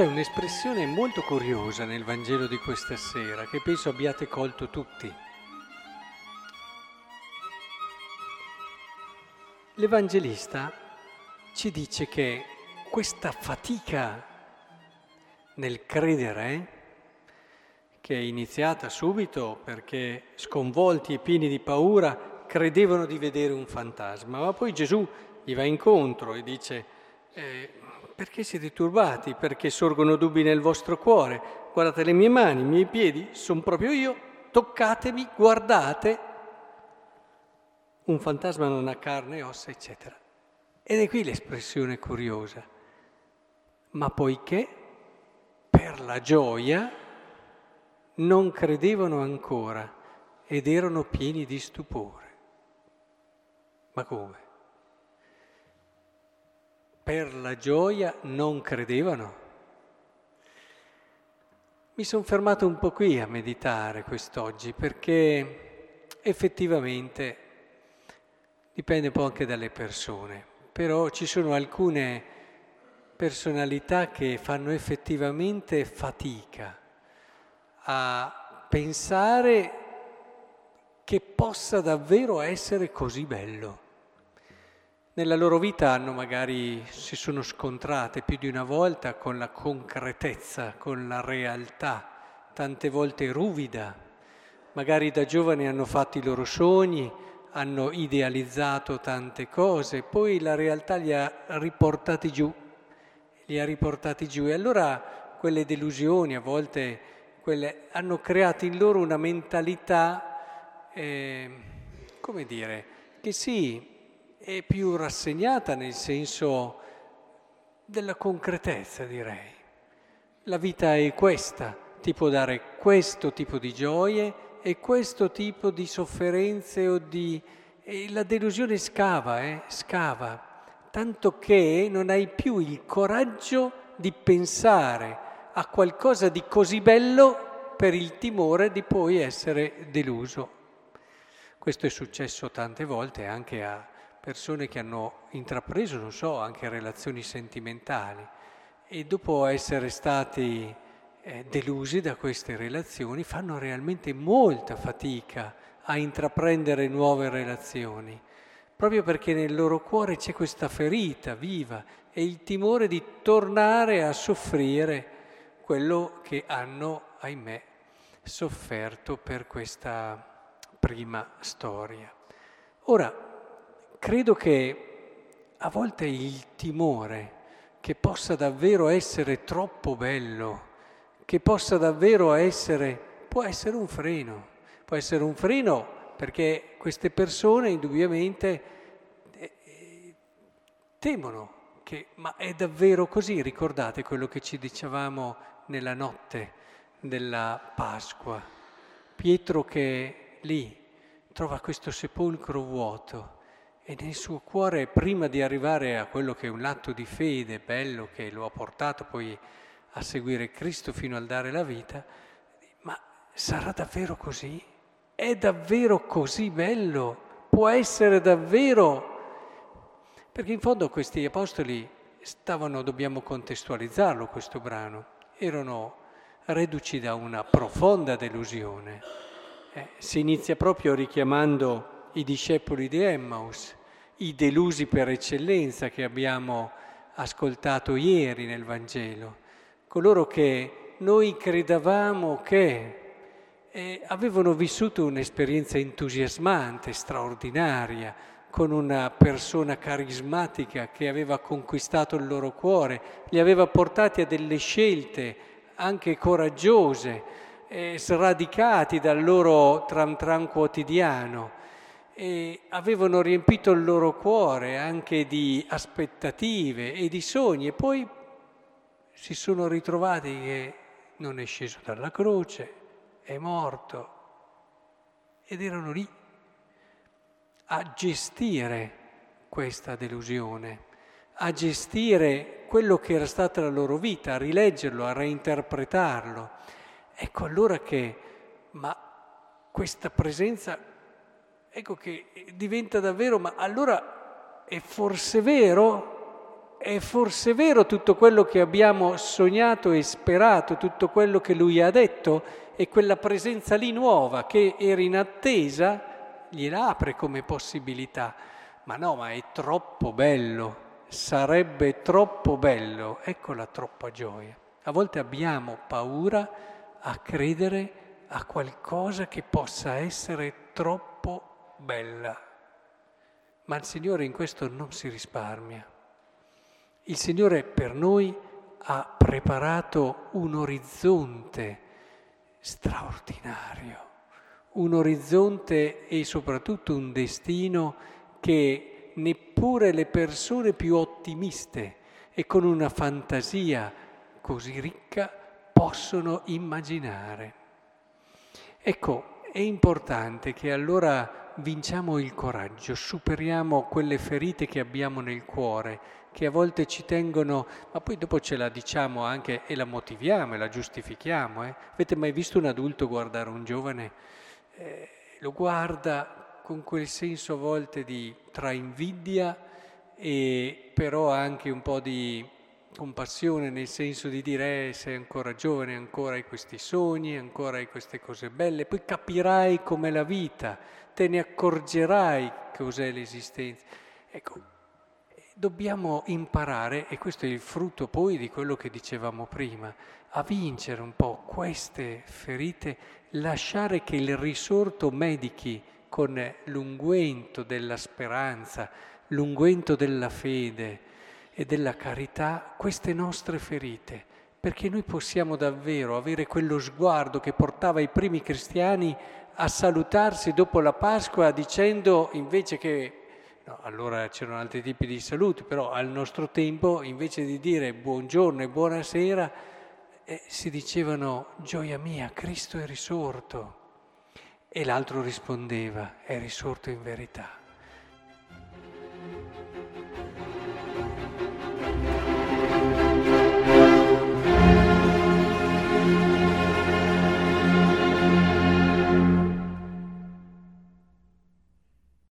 C'è un'espressione molto curiosa nel Vangelo di questa sera che penso abbiate colto tutti. L'Evangelista ci dice che questa fatica nel credere, che è iniziata subito perché sconvolti e pieni di paura credevano di vedere un fantasma, ma poi Gesù gli va incontro e dice eh, perché siete turbati? Perché sorgono dubbi nel vostro cuore? Guardate le mie mani, i miei piedi, sono proprio io, toccatemi, guardate. Un fantasma non ha carne ossa, eccetera. Ed è qui l'espressione curiosa. Ma poiché per la gioia non credevano ancora ed erano pieni di stupore. Ma come? Per la gioia non credevano. Mi sono fermato un po' qui a meditare quest'oggi perché effettivamente dipende un po' anche dalle persone, però ci sono alcune personalità che fanno effettivamente fatica a pensare che possa davvero essere così bello nella loro vita hanno magari, si sono scontrate più di una volta con la concretezza, con la realtà, tante volte ruvida. Magari da giovani hanno fatto i loro sogni, hanno idealizzato tante cose, poi la realtà li ha riportati giù, li ha riportati giù e allora quelle delusioni a volte quelle, hanno creato in loro una mentalità, eh, come dire, che sì, è più rassegnata nel senso della concretezza, direi. La vita è questa, ti può dare questo tipo di gioie e questo tipo di sofferenze o di... E la delusione scava, eh? scava, tanto che non hai più il coraggio di pensare a qualcosa di così bello per il timore di poi essere deluso. Questo è successo tante volte anche a persone che hanno intrapreso, non so, anche relazioni sentimentali e dopo essere stati eh, delusi da queste relazioni fanno realmente molta fatica a intraprendere nuove relazioni, proprio perché nel loro cuore c'è questa ferita viva e il timore di tornare a soffrire quello che hanno, ahimè, sofferto per questa prima storia. Ora, credo che a volte il timore che possa davvero essere troppo bello, che possa davvero essere, può essere un freno, può essere un freno perché queste persone indubbiamente eh, temono che, ma è davvero così, ricordate quello che ci dicevamo nella notte della Pasqua, Pietro che lì trova questo sepolcro vuoto e nel suo cuore, prima di arrivare a quello che è un atto di fede bello che lo ha portato poi a seguire Cristo fino al dare la vita, ma sarà davvero così? È davvero così bello? Può essere davvero? Perché in fondo questi apostoli stavano, dobbiamo contestualizzarlo questo brano, erano reduci da una profonda delusione. Eh, si inizia proprio richiamando i discepoli di Emmaus, i delusi per eccellenza che abbiamo ascoltato ieri nel Vangelo, coloro che noi credevamo che eh, avevano vissuto un'esperienza entusiasmante, straordinaria, con una persona carismatica che aveva conquistato il loro cuore, li aveva portati a delle scelte anche coraggiose, eh, sradicati dal loro tram tram quotidiano e avevano riempito il loro cuore anche di aspettative e di sogni e poi si sono ritrovati che non è sceso dalla croce, è morto ed erano lì a gestire questa delusione, a gestire quello che era stata la loro vita, a rileggerlo, a reinterpretarlo. Ecco allora che, ma questa presenza ecco che diventa davvero, ma allora è forse vero è forse vero tutto quello che abbiamo sognato e sperato, tutto quello che lui ha detto e quella presenza lì nuova che era in attesa gliela apre come possibilità. Ma no, ma è troppo bello, sarebbe troppo bello, ecco la troppa gioia. A volte abbiamo paura a credere a qualcosa che possa essere troppo bella. Ma il Signore in questo non si risparmia. Il Signore per noi ha preparato un orizzonte straordinario, un orizzonte e soprattutto un destino che neppure le persone più ottimiste e con una fantasia così ricca possono immaginare. Ecco, è importante che allora vinciamo il coraggio, superiamo quelle ferite che abbiamo nel cuore, che a volte ci tengono, ma poi dopo ce la diciamo anche e la motiviamo e la giustifichiamo. Eh? Avete mai visto un adulto guardare un giovane? Eh, lo guarda con quel senso a volte di tra invidia e però anche un po' di compassione nel senso di dire eh, sei ancora giovane, ancora hai questi sogni, ancora hai queste cose belle, poi capirai com'è la vita, te ne accorgerai cos'è l'esistenza. Ecco, dobbiamo imparare, e questo è il frutto poi di quello che dicevamo prima, a vincere un po' queste ferite, lasciare che il risorto medichi con l'unguento della speranza, l'unguento della fede, e della carità queste nostre ferite, perché noi possiamo davvero avere quello sguardo che portava i primi cristiani a salutarsi dopo la Pasqua dicendo invece che, no, allora c'erano altri tipi di saluti, però al nostro tempo invece di dire buongiorno e buonasera eh, si dicevano gioia mia, Cristo è risorto. E l'altro rispondeva, è risorto in verità.